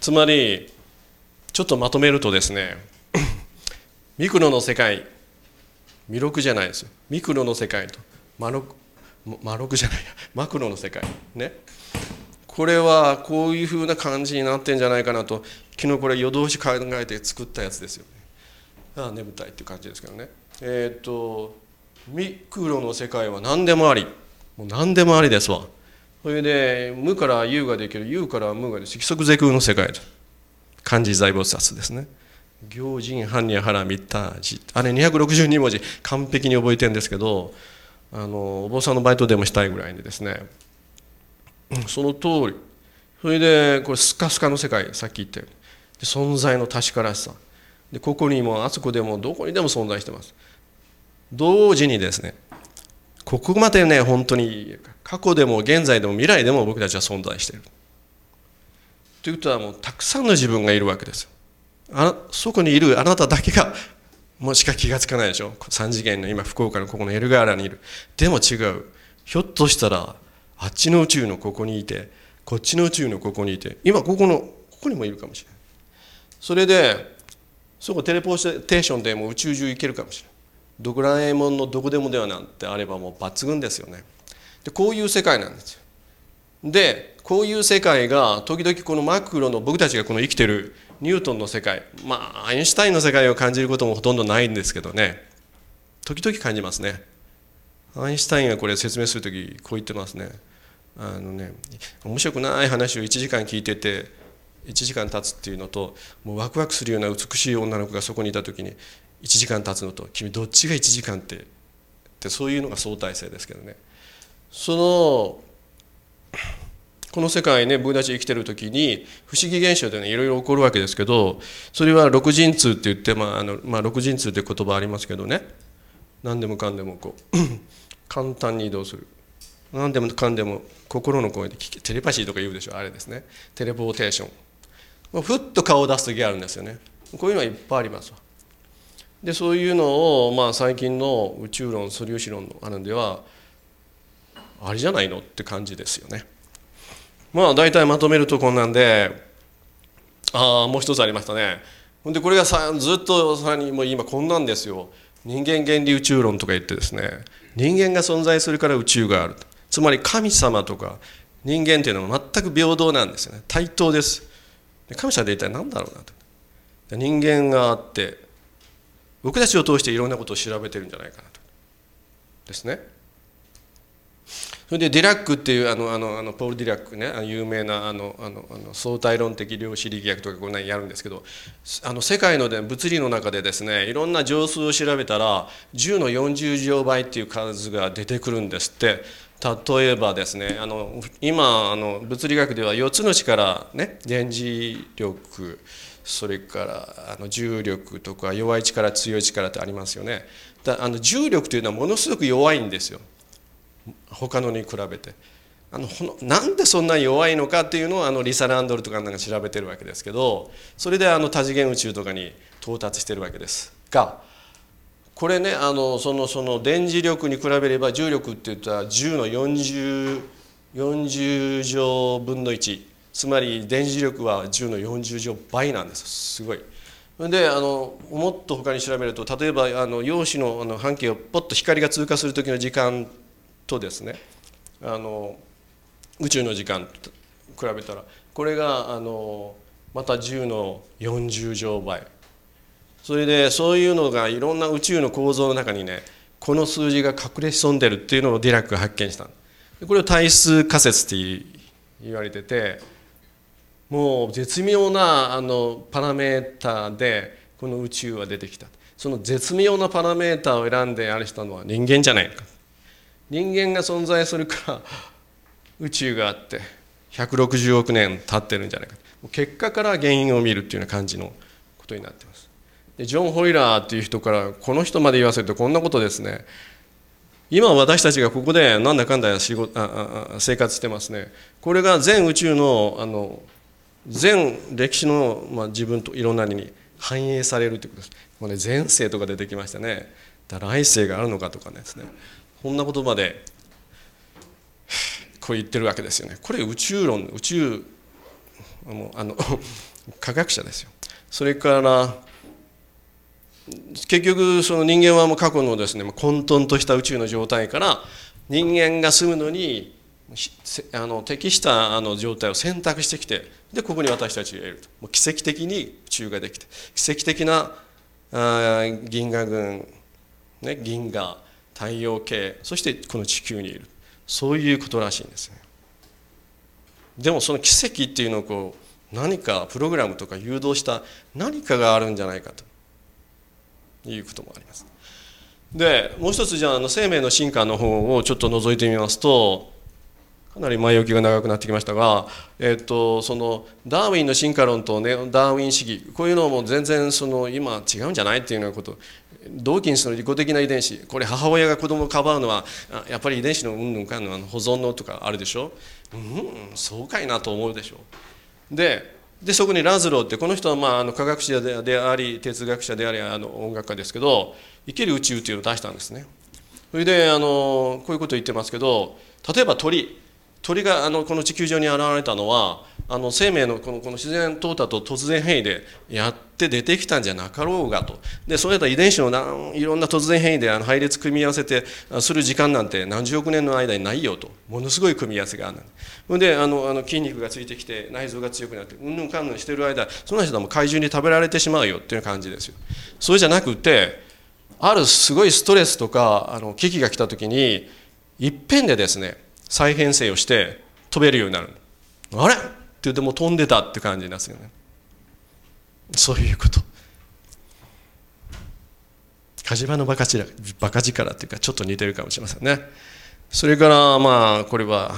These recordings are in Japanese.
つまりちょっとまとめるとですね ミクロの世界弥勒じゃないですよ。ミクロの世界とマロマロクじゃないやマクロの世界ね。これはこういうふうな感じになってんじゃないかなと昨日これ夜通し考えて作ったやつですよね。ああ眠たいっていう感じですけどね。えっ、とミクロの世界は何でもあり。もう何でもありですわそれで無から有ができる有から無ができる色即是空の世界と漢字財菩薩ですね。行人般若波羅蜜多字あれ262文字。完璧に覚えてるんですけどあのお坊さんのバイトでもしたいぐらいでですね。その通り。それでこれスカスカの世界さっき言ったように。存在の確からしさ。でここにもあそこでもどこにでも存在してます。同時にですねここまでね本当に過去でも現在でも未来でも僕たちは存在している。ということはもうたくさんの自分がいるわけです。あそこにいるあなただけがもしか気がつかないでしょ。3次元の今福岡のここのエルガーラにいる。でも違う。ひょっとしたらあっちの宇宙のここにいてこっちの宇宙のここにいて今ここのここにもいるかもしれない。それでそこテレポーテーションでも宇宙中行けるかもしれない。ドクラえもんのどこでもではなんてあればもう抜群ですよね。でこういう世界なんですよ。でこういう世界が時々このマクロの僕たちがこの生きてるニュートンの世界まあアインシュタインの世界を感じることもほとんどないんですけどね。時々感じますね。アインシュタインがこれ説明する時こう言ってますね。あのね面白くない話を1時間聞いてて1時間経つっていうのともうワクワクするような美しい女の子がそこにいた時に1時間経つのと君どっちが1時間ってってそういうのが相対性ですけどね。そのこの世界ね僕たち生きてる時に不思議現象でねいろいろ起こるわけですけどそれは六神通って言って、まああのまあ、六神通って言葉ありますけどね。何でもかんでもこう 簡単に移動する。何でもかんでも心の声で聞けテレパシーとか言うでしょあれですね。テレポーテーション。ふっと顔を出す時あるんですよね。こういうのはいっぱいありますでそういうのを、まあ、最近の宇宙論素粒子論のあるんではあれじゃないの？って感じですよね。まあ大体まとめるとこんなんでああもう一つありましたね。ほんでこれがさずっとさらにもう今こんなんですよ。人間原理宇宙論とか言ってですね。人間が存在するから宇宙がある。つまり神様とか人間っていうのは全く平等なんですよね。対等です。神様って一体何だろうなと。人間があって僕たちを通していろんなことを調べてるんじゃないかなと。ですね。それでディラックっていうあのあのあのポール・ディラックね有名なあのあのあの相対論的量子力学とかこんなにやるんですけどあの世界の、ね、物理の中でですねいろんな乗数を調べたら10の40乗倍っていう数が出てくるんですって。例えばですねあの今あの物理学では4つの力ね電磁力それからあの重力とか弱い力強い力ってありますよね。だあの重力というのはものすごく弱いんですよ。他のに比べて。あのなんでそんな弱いのかっていうのをあのリサ・ランドルとかなんか調べてるわけですけどそれであの多次元宇宙とかに到達してるわけですがこれねあのそのその電磁力に比べれば重力っていったら10の 40, 40乗分の1つまり電磁力は10の40乗倍なんです。すごい。であのもっと他に調べると例えばあの陽子のあの半径をポッと光が通過する時の時間とですねあの宇宙の時間と比べたらこれがあのまた10の40乗倍。それでそういうのがいろんな宇宙の構造の中にねこの数字が隠れ潜んでるっていうのをディラックが発見したこれを対数仮説って言われててもう絶妙なあのパラメーターでこの宇宙は出てきた。その絶妙なパラメーターを選んであれしたのは人間じゃないか。人間が存在するから宇宙があって160億年経ってるんじゃないか。結果から原因を見るっていうような感じのことになってます。でジョン・ホイラーっていう人からこの人まで言わせるとこんなことですね。今私たちがここでなんだかんだ仕事ああ生活してますね。これが全宇宙のあの全歴史の、まあ、自分といろんなに反映されるということです、ね、前世とか出てきましたね。来世があるのかとかですね。こんなことまで こう言ってるわけですよね。これ宇宙論宇宙もうあの 科学者ですよ。それから結局その人間はもう過去のですね混沌とした宇宙の状態から人間が住むのにあの適したあの状態を選択してきてでここに私たちがいると。もう奇跡的に宇宙ができて奇跡的なあ銀河群、ね、銀河太陽系そしてこの地球にいる。そういうことらしいんですね。でもその奇跡っていうのをこう何かプログラムとか誘導した何かがあるんじゃないかと。いうこともあります。でもう一つじゃああの生命の進化の方をちょっと覗いてみますとかなり前置きが長くなってきましたが、えっと、そのダーウィンの進化論と、ね、ダーウィン主義こういうのも全然その今違うんじゃないっていうようなことドーキンスの利己的な遺伝子これ母親が子供をかばうのはやっぱり遺伝子のうんぬんかんぬん保存のとかあるでしょ？うんそうかいなと思うでしょ。ででそこにラズローってこの人はまああの科学者であり哲学者でありあの音楽家ですけど生ける宇宙っていうのを出したんですね。それであのこういうことを言ってますけど例えば鳥。鳥があのこの地球上に現れたのはあの生命のこのこの自然淘汰と突然変異でやって出てきたんじゃなかろうがと。でそういった遺伝子のいろんな突然変異であの配列組み合わせてする時間なんて何十億年の間にないよと。ものすごい組み合わせがある。それであのあの筋肉がついてきて内臓が強くなってうんぬんかんぬんしてる間その人はもう怪獣に食べられてしまうよっていう感じですよ。それじゃなくてあるすごいストレスとかあの危機が来た時にいっぺんでですね再編成をして飛べるようになる。あれ？って言ってもう飛んでたって感じなんですよね。そういうこと。火事場のバカ力バカ力っていうかちょっと似てるかもしれませんね。それからまあこれは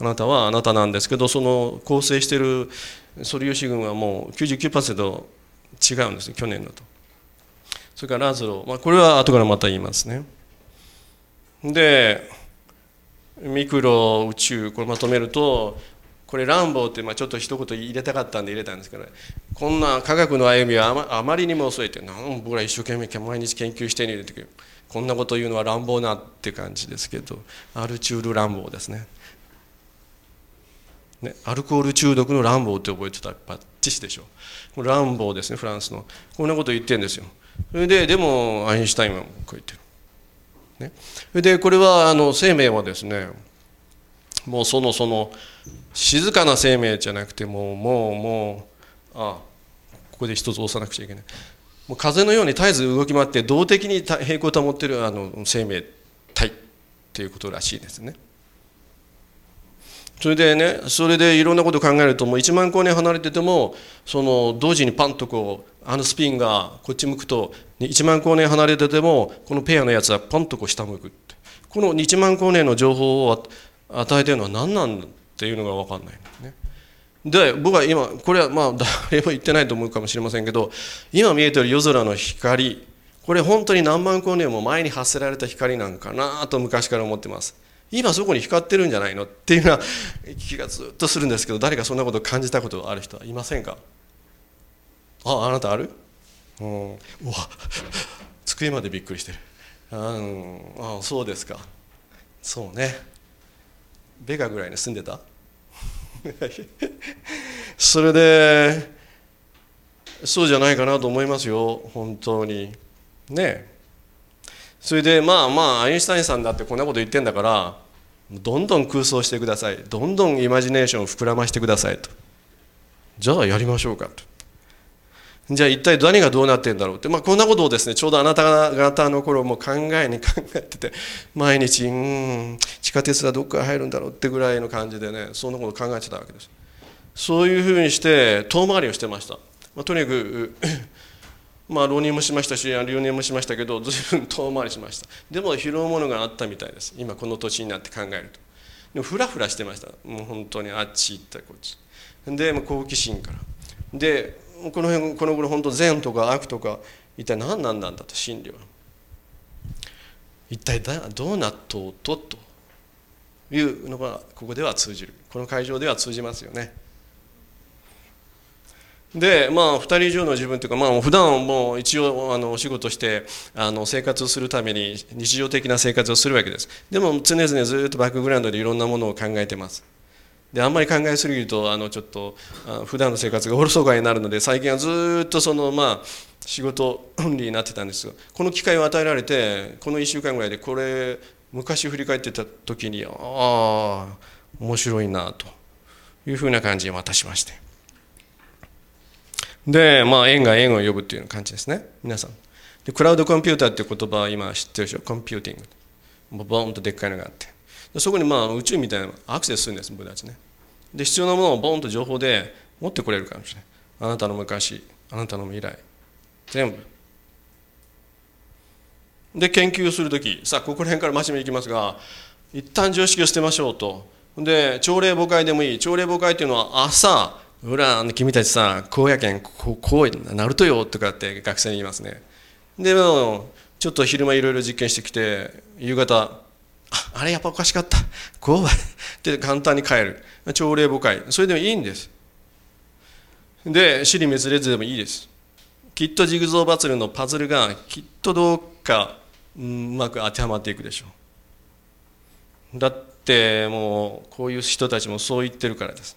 あなたはあなたなんですけどその構成しているソリオシ群はもう99%違うんですね去年のと。それからラズロ、まあ、これは後からまた言いますね。でミクロ宇宙これまとめるとこれ乱暴ってまあちょっと一言入れたかったんで入れたんですけど、こんな科学の歩みはあまりにも遅いってなん僕ら一生懸命毎日研究してるてこんなこと言うのは乱暴なって感じですけどアルチュール乱暴ですね。ねアルコール中毒の乱暴って覚えてたらバッチシでしょ。これ乱暴ですねフランスの。こんなこと言ってるんですよ。それででもアインシュタインはこう言ってる。ね、でこれはあの生命はですねもうそのその静かな生命じゃなくてもうもうもうあここで一つ押さなくちゃいけないもう風のように絶えず動き回って動的に平行を保ってるあの生命体っていうことらしいですね。それでねそれでいろんなことを考えるともう1万光年離れててもその同時にパンとこうあのスピンがこっち向くと1万光年離れててもこのペアのやつはパンとこう下向くってこの1万光年の情報を与えてるのは何なんだっていうのが分かんないね。で僕は今これはまあ誰も言ってないと思うかもしれませんけど今見えてる夜空の光これ本当に何万光年も前に発せられた光なんかなと昔から思ってます。今そこに光ってるんじゃないのっていうような気がずっとするんですけど誰かそんなことを感じたことある人はいませんか？ああなたある？うん。うわ。机までびっくりしてる。あ、うん、あそうですか。そうね。ベガぐらいに住んでた？それでそうじゃないかなと思いますよ。本当に。ね。それでまあまあアインシュタインさんだってこんなこと言ってんだからどんどん空想してください。どんどんイマジネーションを膨らましてくださいと。じゃあやりましょうかとじゃあ一体何がどうなってんだろうって、まあ、こんなことをですねちょうどあなた方の頃も考えに考えてて 毎日うん地下鉄はどっから入るんだろうってぐらいの感じでねそんなこと考えてたわけです。そういうふうにして遠回りをしてました、まあ、とにかくまあ浪人もしましたし留年もしましたけど随分遠回りしました。でも拾うものがあったみたいです。今この年になって考えると。でもフラフラしてました。もう本当にあっち行ったこっち。で好奇心から。でこの辺この頃本当善とか悪とか一体何なんだと真理は。一体どうなっとうとというのがここでは通じる。この会場では通じますよね。でまあ2人以上の自分というかまあ普段もう一応あのお仕事してあの生活をするために日常的な生活をするわけです。でも常々ずっとバックグラウンドでいろんなものを考えてます。であんまり考えすぎるとあのちょっとあ普段の生活がおろそかになるので最近はずっとそのまあ仕事オンリーになってたんですがこの機会を与えられてこの1週間ぐらいでこれ昔振り返ってた時にああ面白いなというふうな感じに渡しまして。でまあ縁が縁を呼ぶっていう感じですね。皆さん。でクラウドコンピューターっていう言葉は今知ってるでしょ？コンピューティング。ボーンとでっかいのがあって。そこにまあ宇宙みたいなアクセスするんです僕たちね。で必要なものをボンと情報で持ってくれるかもしれ。ないあなたの昔あなたの未来。全部。で研究する時さあここら辺から真面目にいきますが一旦常識を捨てましょうと。で朝礼母会でもいい。朝礼母会っていうのは朝ほら君たちさこうやけんこうこうなるとよとかって学生に言いますね。でもちょっと昼間いろいろ実験してきて夕方あれやっぱおかしかった。こう って簡単に帰る。朝礼母会。それでもいいんです。で尻滅裂でもいいです。きっとジグゾーバツルのパズルがきっとどうかうまく当てはまっていくでしょう。だってもうこういう人たちもそう言ってるからです。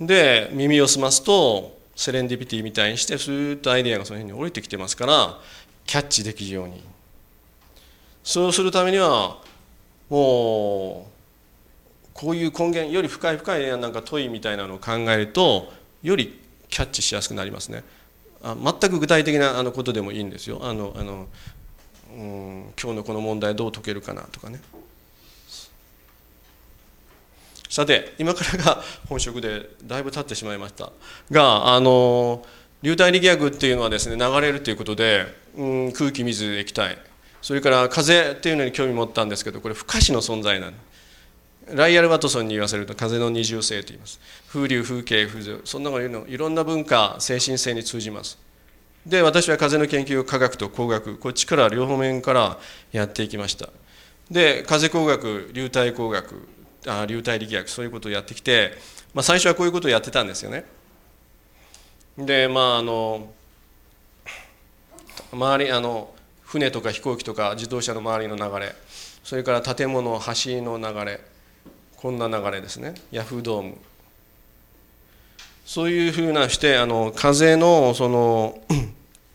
で耳を澄ますとセレンディピティみたいにしてスーッとアイデアがその辺に降りてきてますからキャッチできるように。そうするためにはもうこういう根源より深い深いなんか問いみたいなのを考えるとよりキャッチしやすくなりますね。あ全く具体的なあのことでもいいんですよ。あのあの、うん、今日のこの問題どう解けるかなとかね。さて今からが本職でだいぶ経ってしまいました。があの流体力学っていうのはですね流れるということで、うん、空気水液体。それから風っていうのに興味持ったんですけどこれ不可視の存在なのライアル・ワトソンに言わせると風の二重性と言います。風流風景風情そんなことのいろんな文化精神性に通じます。で私は風の研究を科学と工学こっちから両方面からやっていきました。で風工学流体工学あ流体力学そういうことをやってきて、まあ、最初はこういうことをやってたんですよね。でまああの周りあの船とか飛行機とか自動車の周りの流れそれから建物橋の流れこんな流れですね。ヤフードーム。そういうふうなしてあの風のその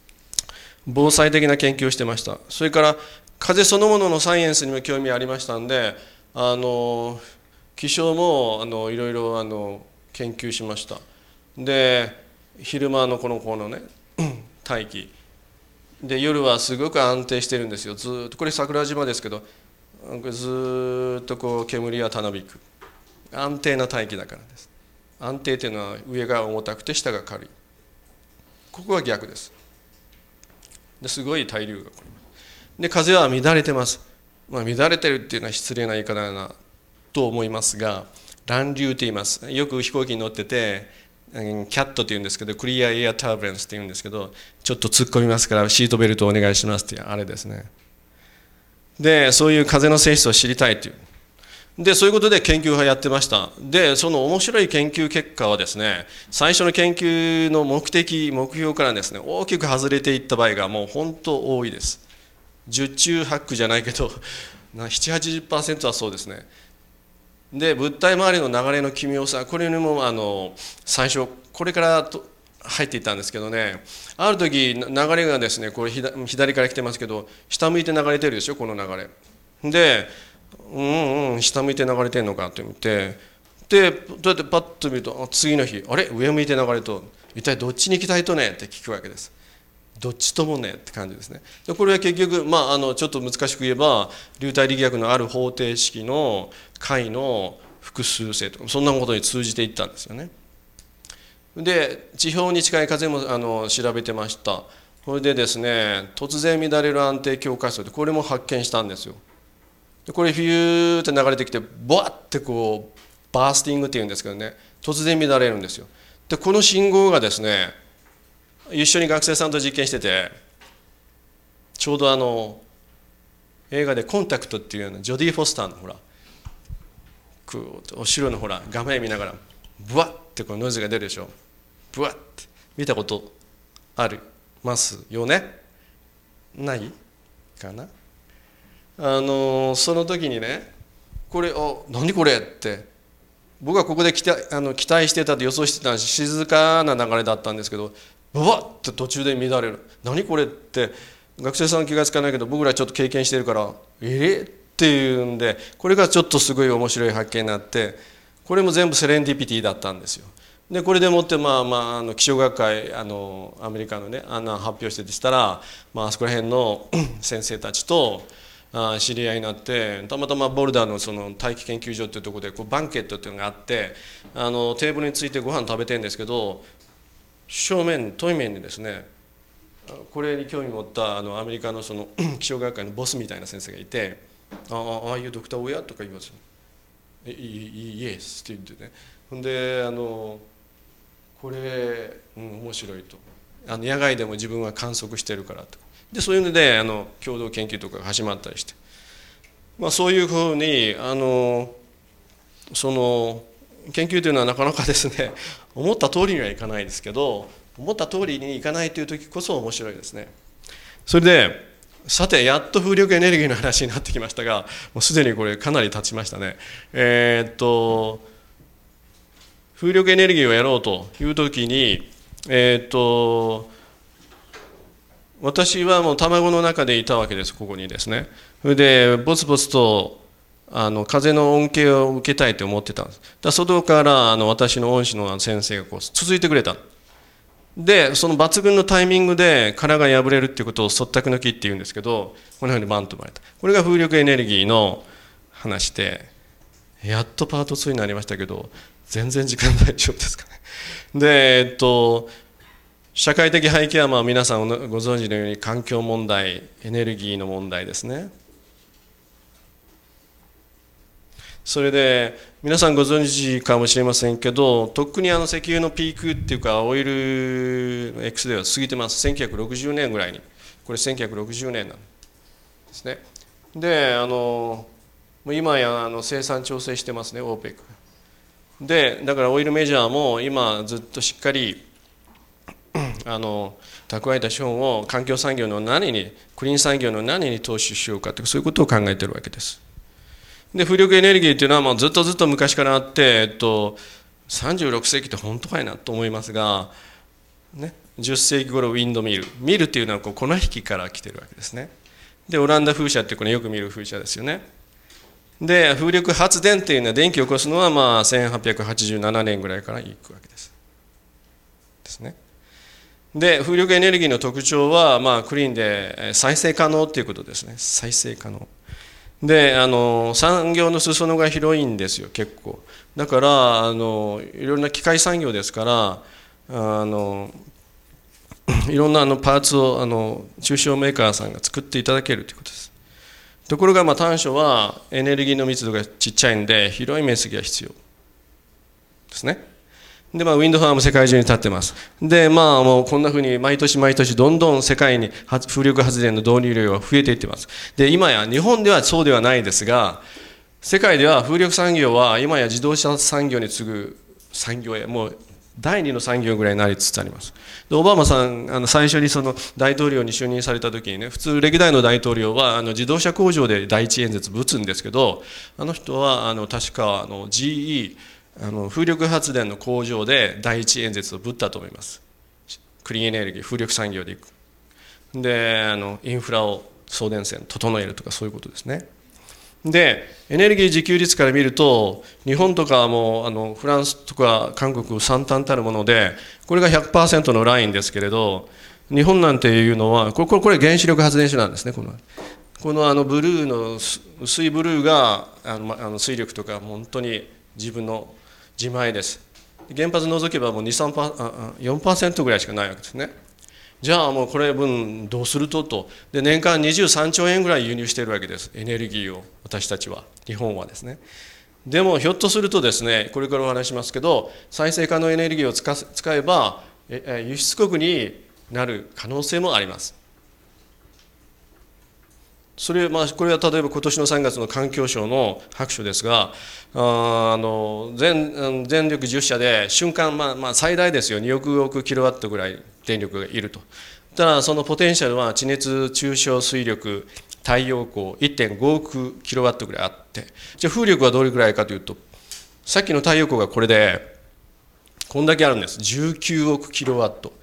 防災的な研究をしてました。それから風そのもののサイエンスにも興味ありましたんであの気象もあのいろいろあの研究しました。で昼間のこのこのね 大気で夜はすごく安定してるんですよ。ずっと。これ桜島ですけどずっとこう煙はたなびく。安定な大気だからです。安定というのは上が重たくて下が軽い。ここは逆です。ですごい対流が起こりますで風は乱れてます、まあ、乱れてるっていうのは失礼な言い方だなと思いますが乱流と言います。よく飛行機に乗っててキャットって言うんですけどクリアエアターブレンスって言うんですけどちょっと突っ込みますからシートベルトお願いしますっていうあれですね。でそういう風の性質を知りたいっていう。でそういうことで研究をやってました。でその面白い研究結果はですね最初の研究の目的目標からですね大きく外れていった場合がもう本当多いです。十中八九じゃないけど780%はそうですね。で物体周りの流れの奇妙さこれにもあの最初これからと入っていったんですけどねある時流れがですねこれ左から来てますけど下向いて流れてるでしょこの流れ。でうんうん下向いて流れてるのかって見て。でどうやってパッと見ると次の日あれ？上向いて流れと一体どっちに行きたいとね？って聞くわけです。どっちともねって感じですね。でこれは結局、まあ、あのちょっと難しく言えば流体力学のある方程式の解の複数性とかそんなことに通じていったんですよね。で地表に近い風もあの調べてました。それでですね突然乱れる安定境界層でこれも発見したんですよ。でこれフィューって流れてきてボワッてこうバースティングっていうんですけどね突然乱れるんですよ。でこの信号がですね一緒に学生さんと実験しててちょうどあの映画で「コンタクト」っていうのジョディ・フォスターのほらお城のほら画面見ながらブワッてこうノイズが出るでしょ。ブワッて見たことありますよね。ないかな。あのその時にねこれ「あ何これ?」って僕はここで期待あの期待してたと予想してた静かな流れだったんですけどブワッと途中で乱れる何これって学生さん気が付かないけど僕らちょっと経験してるからえっっていうんでこれがちょっとすごい面白い発見になってこれも全部セレンディピティだったんですよ。でこれでもってまあまああの気象学会あのアメリカのねあんな発表してでしたら、まあそこら辺の 先生たちと知り合いになってたまたまボルダーのその大気研究所っていうところでこうバンケットっていうのがあってあのテーブルについてご飯食べてるんですけど正面遠い面にですねこれに興味持ったあのアメリカのその 気象学会のボスみたいな先生がいて「ああああいうドクター親?」とか言います「イイエス」って言ってね。ほんであのこれ、うん、面白いと。あの野外でも自分は観測してるからと。でそういうのであの共同研究とかが始まったりして、まあ、そういうふうにあのその研究というのはなかなかですね思った通りにはいかないですけど思った通りにいかないという時こそ面白いですね。それでさてやっと風力エネルギーの話になってきましたがもうすでにこれかなり経ちましたね。えー、っと風力エネルギーをやろうという時にえー、っと私はもう卵の中でいたわけですここにですね。それでぼつぼつとあの風の恩恵を受けたいと思ってたんです。だ外からあの私の恩師の先生がこう続いてくれた。でその抜群のタイミングで殻が破れるっていうことをそったくの木っていうんですけどこのようにバンと生まれた。これが風力エネルギーの話でやっとパート2になりましたけど全然時間大丈夫ですかね。でえっと社会的背景はまあ皆さんご存知のように環境問題エネルギーの問題ですね。それで皆さんご存知かもしれませんけどとっくにあの石油のピークっていうかオイル X では過ぎてます。1960年ぐらいに。これ1960年なんですね。であの今やあの生産調整してますね OPEC でだからオイルメジャーも今ずっとしっかり あの蓄えた資本を環境産業の何にクリーン産業の何に投資しようかというそういうことを考えてるわけです。で風力エネルギーっていうのはもうずっとずっと昔からあって、えっと、36世紀って本当かいなと思いますが、ね、10世紀頃ウィンドミル。ミルっていうのはこう粉引きから来てるわけですね。でオランダ風車ってこれよく見る風車ですよね。で風力発電っていうのは電気を起こすのはまあ1887年ぐらいからいくわけです。ですね。で風力エネルギーの特徴はまあクリーンで再生可能っていうことですね。再生可能。であの産業の裾野が広いんですよ結構。だからあのいろんな機械産業ですからあの いろんなあのパーツをあの中小メーカーさんが作っていただけるということです。ところがまあ短所はエネルギーの密度がちっちゃいんで広い面積が必要ですね。で、まあ、ウィンドファーム世界中に立ってます。で、まあ、もうこんなふうに毎年毎年どんどん世界に風力発電の導入量が増えていってます。で、今や日本ではそうではないですが、世界では風力産業は今や自動車産業に次ぐ産業へもう第二の産業ぐらいになりつつあります。で、オバマさん、あの最初にその大統領に就任された時にね、普通歴代の大統領はあの自動車工場で第一演説ぶつんですけど、あの人はあの確かあの GE あの風力発電の工場で第一演説をぶったと思います。クリーンエネルギー風力産業でいく。であのインフラを送電線整えるとかそういうことですね。でエネルギー自給率から見ると日本とかもあのフランスとか韓国惨憺たるものでこれが100%のラインですけれど日本なんていうのはこれこれ原子力発電所なんですねこの。このあのブルーの薄いブルーがあのあの水力とか本当に自分の自前です。原発除けばもう4%ぐらいしかないわけですね。じゃあもうこれ分どうすると？と。で年間23兆円ぐらい輸入しているわけです。エネルギーを私たちは。日本はですね。でもひょっとするとですねこれからお話しますけど再生可能エネルギーを使えば輸出国になる可能性もあります。それまあ、これは例えば今年の3月の環境省の白書ですがあの全全力10社で瞬間、まあまあ、最大ですよ。2億億キロワットぐらい電力がいると。ただそのポテンシャルは地熱中小水力太陽光1.5億キロワットぐらいあって。じゃあ風力はどれぐらいかというとさっきの太陽光がこれでこんだけあるんです。19億キロワット。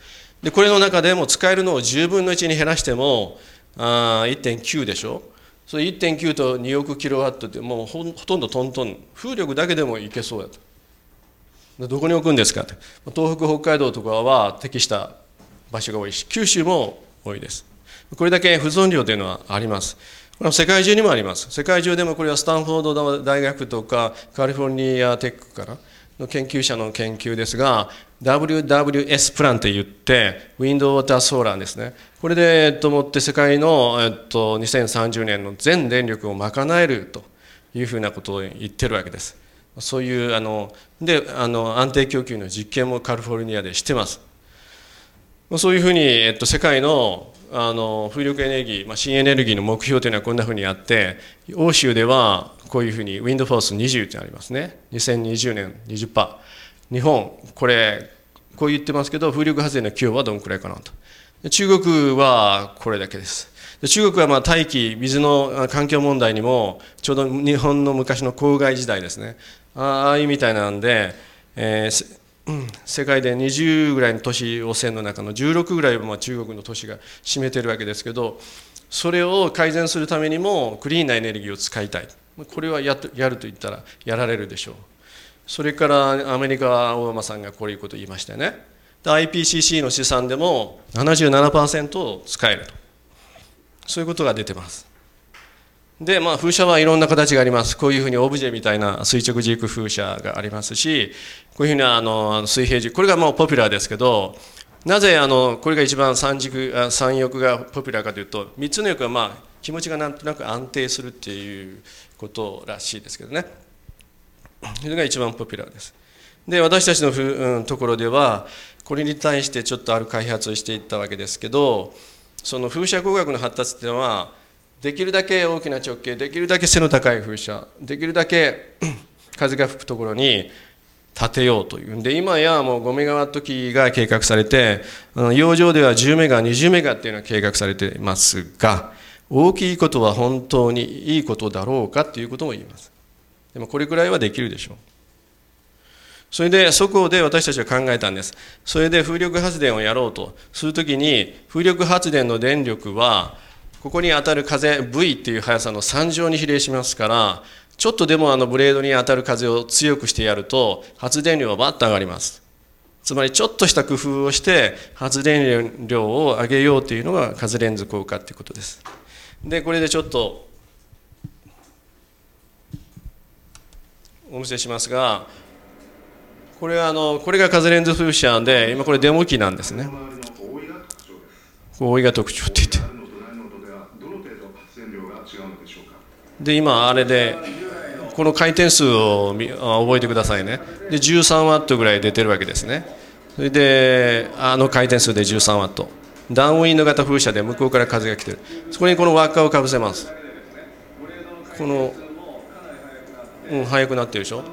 でこれの中でも使えるのを10分の1に減らしてもあ1.9でしょ？それ1.9と2億キロワットってもうほとんどトントン。風力だけでもいけそうだと。どこに置くんですか？って東北北海道とかは適した場所が多いし九州も多いです。これだけ保存量というのはあります。これは世界中にもあります。世界中でもこれはスタンフォード大学とかカリフォルニアテックからの研究者の研究ですが WWS プランといってウィンドウォーターソーラーですね。これで、えっと、もって世界の、えっと、2030年の全電力を賄えるというふうなことを言ってるわけです。そういうあのであの安定供給の実験もカリフォルニアでしてます。そういうふうに、えっと、世界のあの風力エネルギー、まあ、新エネルギーの目標というのはこんなふうにあって欧州ではこういうふうにウィンドフォース20ってありますね。2020年20%日本これこう言ってますけど風力発電の規模はどのくらいかなと。中国はこれだけです。中国はまあ大気水の環境問題にもちょうど日本の昔の郊外時代ですね。ああいうみたいなんで、えー世界で20ぐらいの都市汚染の中の16ぐらいはま中国の都市が占めてるわけですけどそれを改善するためにもクリーンなエネルギーを使いたい。これはややると言ったらやられるでしょう。それからアメリカオバマさんがこういうことを言いましたよね。IPCC の試算でも77%を使えると。そういうことが出てます。で、まあ、風車はいろんな形があります。こういうふうにオブジェみたいな垂直軸風車がありますしこういうふうなあの水平軸これがもうポピュラーですけどなぜあのこれが一番三軸三翼がポピュラーかというと3つの翼はまあ気持ちがなんとなく安定するっていうことらしいですけどね。それが一番ポピュラーです。で私たちのふ、うん、ところではこれに対してちょっとある開発をしていったわけですけどその風車工学の発達っていうのはできるだけ大きな直径できるだけ背の高い風車できるだけ 風が吹くところに建てようというん。で今やもう5メガワット機が計画されて洋上では10メガ20メガっていうのが計画されていますが大きいことは本当にいいことだろうかということも言います。でもこれくらいはできるでしょう。それでそこで私たちは考えたんです。それで風力発電をやろうと。するときに風力発電の電力はここに当たる風 V っていう速さの3乗に比例しますからちょっとでもあのブレードに当たる風を強くしてやると発電量はバッと上がります。つまりちょっとした工夫をして発電量を上げようというのが風レンズ効果っていうことです。でこれでちょっとお見せしますがこれはあのこれが風レンズ風車で今これデモ機なんですね。覆いが特徴って言ってで今あれでこの回転数を覚えてくださいね。で13ワットぐらい出てるわけですね。それであの回転数で13ワット。ダウンウィンド型風車で向こうから風が来てる。そこにこの輪っかをかぶせます。このうん速くなってるでしょ。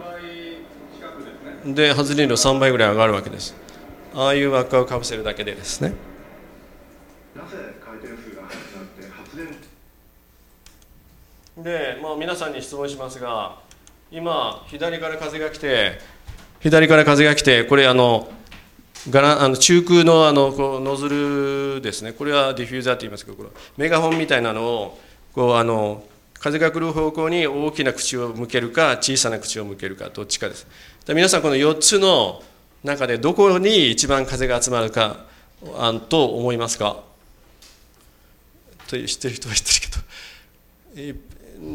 で発電量3倍ぐらい上がるわけです。ああいう輪っかをかぶせるだけでですね。で、まあ、皆さんに質問しますが今左から風が来て左から風が来てこれあのガラあの中空のあのこうノズルですね。これはディフューザーと言いますけどこれメガホンみたいなのをこうあの風が来る方向に大きな口を向けるか小さな口を向けるかどっちかです。皆さんこの4つの中でどこに一番風が集まるかあと思いますか？と知ってる人は知ってるけど。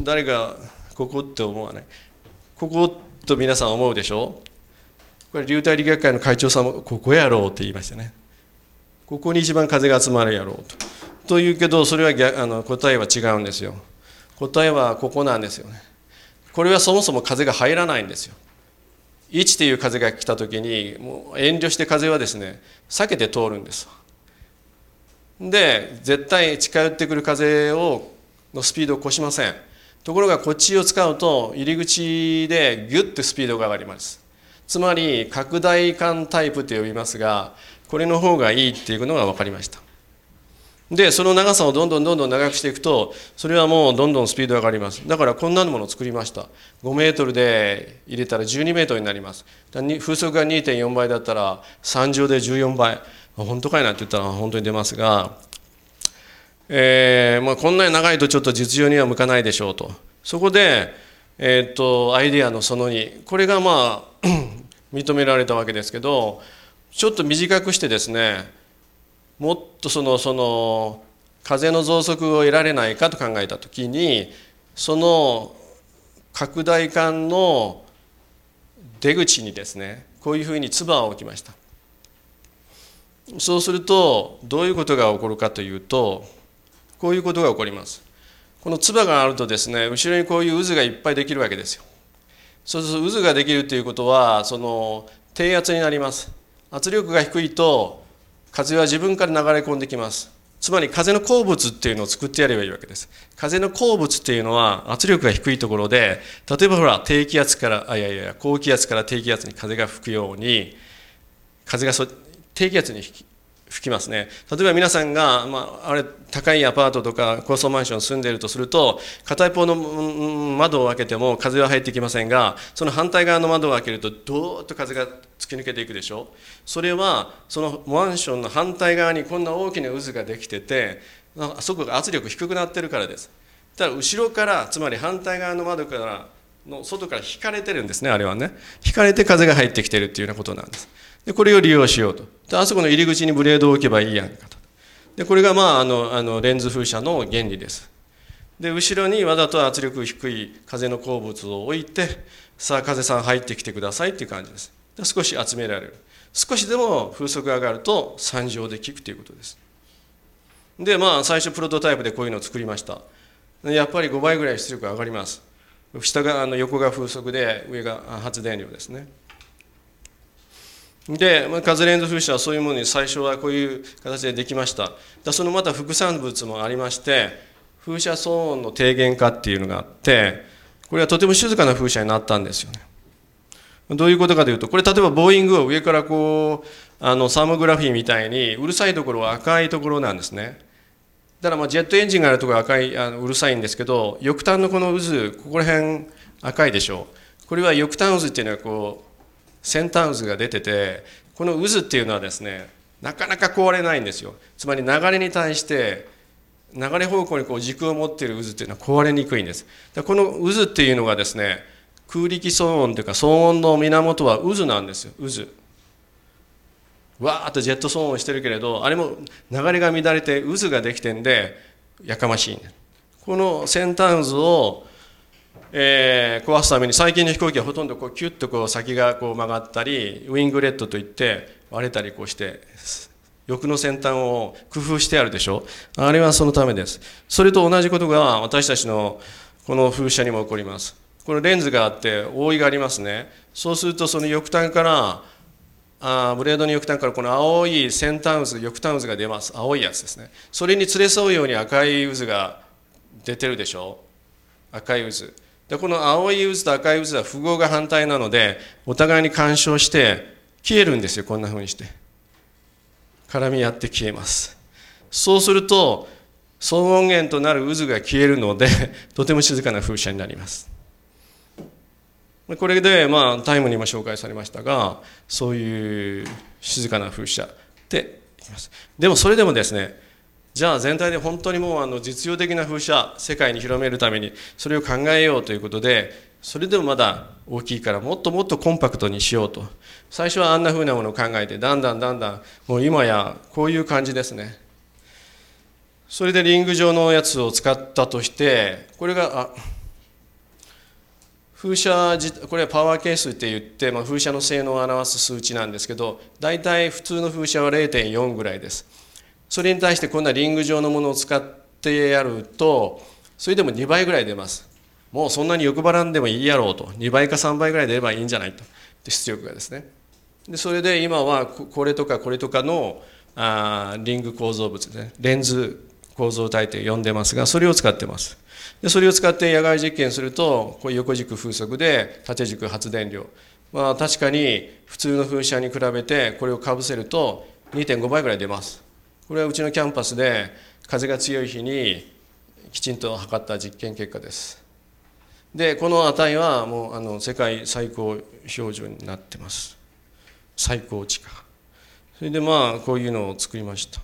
誰がここって思わない？ここと皆さん思うでしょ？これ流体力学会の会長さんもここやろうって言いましたね。ここに一番風が集まるやろうと。というけどそれは逆あの答えは違うんですよ。答えはここなんですよね。これはそもそも風が入らないんですよ。1っていう風が来た時にもう遠慮して風はですね避けて通るんです。で絶対近寄ってくる風をのスピードを越しません。ところがこっちを使うと入り口でギュッとスピードが上がります。つまり拡大感タイプと呼びますがこれの方がいいっていうのが分かりました。でその長さをどんどんどんどん長くしていくとそれはもうどんどんスピード上がります。だからこんなものを作りました。5メートルで入れたら12メートルになります。風速が2.4倍だったら3乗で14倍。本当かいなって言ったら本当に出ますが、えーまあ、こんなに長いとちょっと実用には向かないでしょうと。そこで、えー、っとアイデアのその2これがまあ 認められたわけですけどちょっと短くしてですねもっとそのその風の増速を得られないかと考えた時にその拡大管の出口にですねこういうふうに唾を置きました。そうするとどういうことが起こるかというとこういうことが起こります。この唾があるとですね後ろにこういう渦がいっぱいできるわけですよ。そうすると渦ができるということはその低圧になります。圧力が低いと風は自分から流れ込んできます。つまり風の鉱物っていうのを作ってやればいいわけです。風の鉱物っていうのは圧力が低いところで例えばほら低気圧からあいやいや高気圧から低気圧に風が吹くように風がそ低気圧に吹きますね。例えば皆さんが、まあ、あれ高いアパートとか高層マンションに住んでいるとすると片一方の窓を開けても風は入ってきませんがその反対側の窓を開けるとどーっと風が突き抜けていくでしょ？それはそのマンションの反対側にこんな大きな渦ができててそこが圧力低くなってるからです。ただ後ろからつまり反対側の窓からの外から引かれてるんですねあれはね。引かれて風が入ってきてるっていうようなことなんです。でこれを利用しようと。であそこの入り口にブレードを置けばいいやんかと。でこれがまああのあのレンズ風車の原理です。で後ろにわざと圧力低い風の鉱物を置いてさあ風さん入ってきてくださいっていう感じです。で少し集められる。少しでも風速が上がると3乗で効くということです。でまあ最初プロトタイプでこういうのを作りました。やっぱり5倍ぐらい出力上がります。下があの横が風速で上が発電量ですね。で、まあ、カズレンズ風車はそういうものに最初はこういう形でできました。だそのまた副産物もありまして風車騒音の低減化っていうのがあってこれはとても静かな風車になったんですよね。どういうことかというとこれ例えばボーイングを上からこうあのサーモグラフィーみたいにうるさいところは赤いところなんですね。だからまあジェットエンジンがあるところは赤いあのうるさいんですけど翼端のこの渦ここら辺赤いでしょう。これは翼端渦っていうのはこう先端渦が出ててこの渦っていうのはですねなかなか壊れないんですよ。つまり流れに対して流れ方向にこう軸を持っている渦っていうのは壊れにくいんです。この渦っていうのがですね空力騒音というか騒音の源は渦なんですよ渦。わーっとジェット騒音してるけれどあれも流れが乱れて渦ができてんでやかましい、ね、この先端渦をえー、壊すために最近の飛行機はほとんどこうキュッとこう先がこう曲がったりウィングレッドといって割れたりこうして翼の先端を工夫してあるでしょ？あれはそのためです。それと同じことが私たちのこの風車にも起こります。このレンズがあって覆いがありますね。そうするとその翼端からあブレードの翼端からこの青い先端渦翼端渦が出ます。青いやつですね。それに連れ添うように赤い渦が出てるでしょ？赤い渦。でこの青い渦と赤い渦は符号が反対なのでお互いに干渉して消えるんですよこんなふうにして。絡み合って消えます。そうすると騒音源となる渦が消えるので とても静かな風車になります。これでまあタイムにも紹介されましたがそういう静かな風車でいきます。でもそれでもですねじゃあ全体で本当にもうあの実用的な風車世界に広めるためにそれを考えようということでそれでもまだ大きいからもっともっとコンパクトにしようと。最初はあんな風なものを考えてだんだんだんだんもう今やこういう感じですねそれでリング状のやつを使ったとしてこれがあ風車これはパワー係数って言って、まあ、風車の性能を表す数値なんですけど大体普通の風車は0.4ぐらいです。それに対してこんなリング状のものを使ってやるとそれでも2倍ぐらい出ます。もうそんなに欲張らんでもいいやろうと。2倍か3倍ぐらい出ればいいんじゃないと。出力がですね。でそれで今はこれとかこれとかのあリング構造物ね。レンズ構造体って呼んでますがそれを使ってます。でそれを使って野外実験するとこう横軸風速で縦軸発電量。まあ確かに普通の風車に比べてこれをかぶせると2.5倍ぐらい出ます。これはうちのキャンパスで風が強い日にきちんと測った実験結果です。でこの値はもうあの世界最高標準になってます。最高値かそれでまあこういうのを作りました。